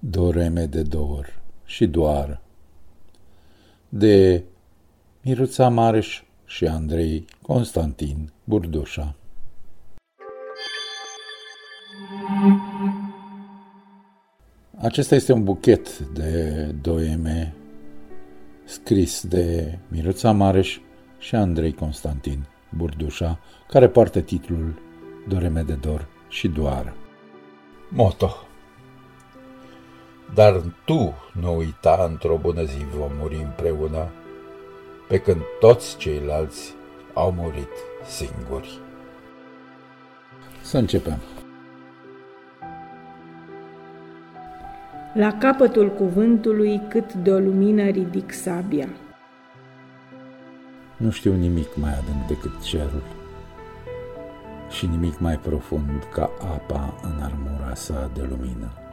Doreme de dor și doar de Miruța Mareș și Andrei Constantin Burdușa. Acesta este un buchet de doeme scris de Miruța Mareș și Andrei Constantin Burdușa, care poartă titlul Doreme de dor și doar. Moto Dar tu nu uita, într-o bună zi vom muri împreună, pe când toți ceilalți au murit singuri. Să începem. La capătul cuvântului cât de o lumină ridic sabia. Nu știu nimic mai adânc decât cerul și nimic mai profund ca apa în armura sa de lumină.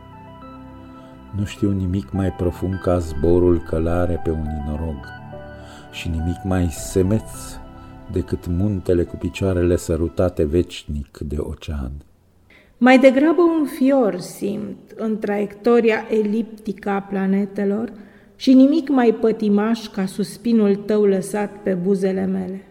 Nu știu nimic mai profund ca zborul călare pe un inorog și nimic mai semeț decât muntele cu picioarele sărutate veșnic de ocean. Mai degrabă un fior simt în traiectoria eliptică a planetelor și nimic mai pătimaș ca suspinul tău lăsat pe buzele mele.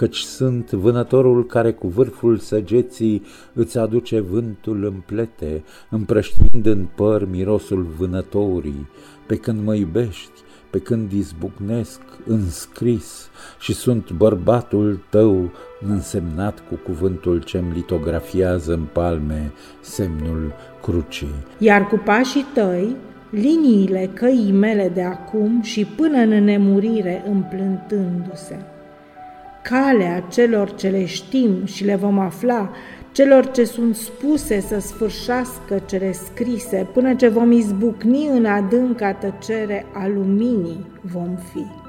Căci sunt vânătorul care cu vârful săgeții îți aduce vântul în plete, împrăștind în păr mirosul vânătorii, pe când mă iubești, pe când izbucnesc înscris și sunt bărbatul tău însemnat cu cuvântul ce-mi litografiază în palme semnul crucii. Iar cu pașii tăi, liniile căii mele de acum și până în nemurire împlântându-se. Calea celor ce le știm și le vom afla, celor ce sunt spuse să sfârșească cele scrise, până ce vom izbucni în adânca tăcere a luminii vom fi.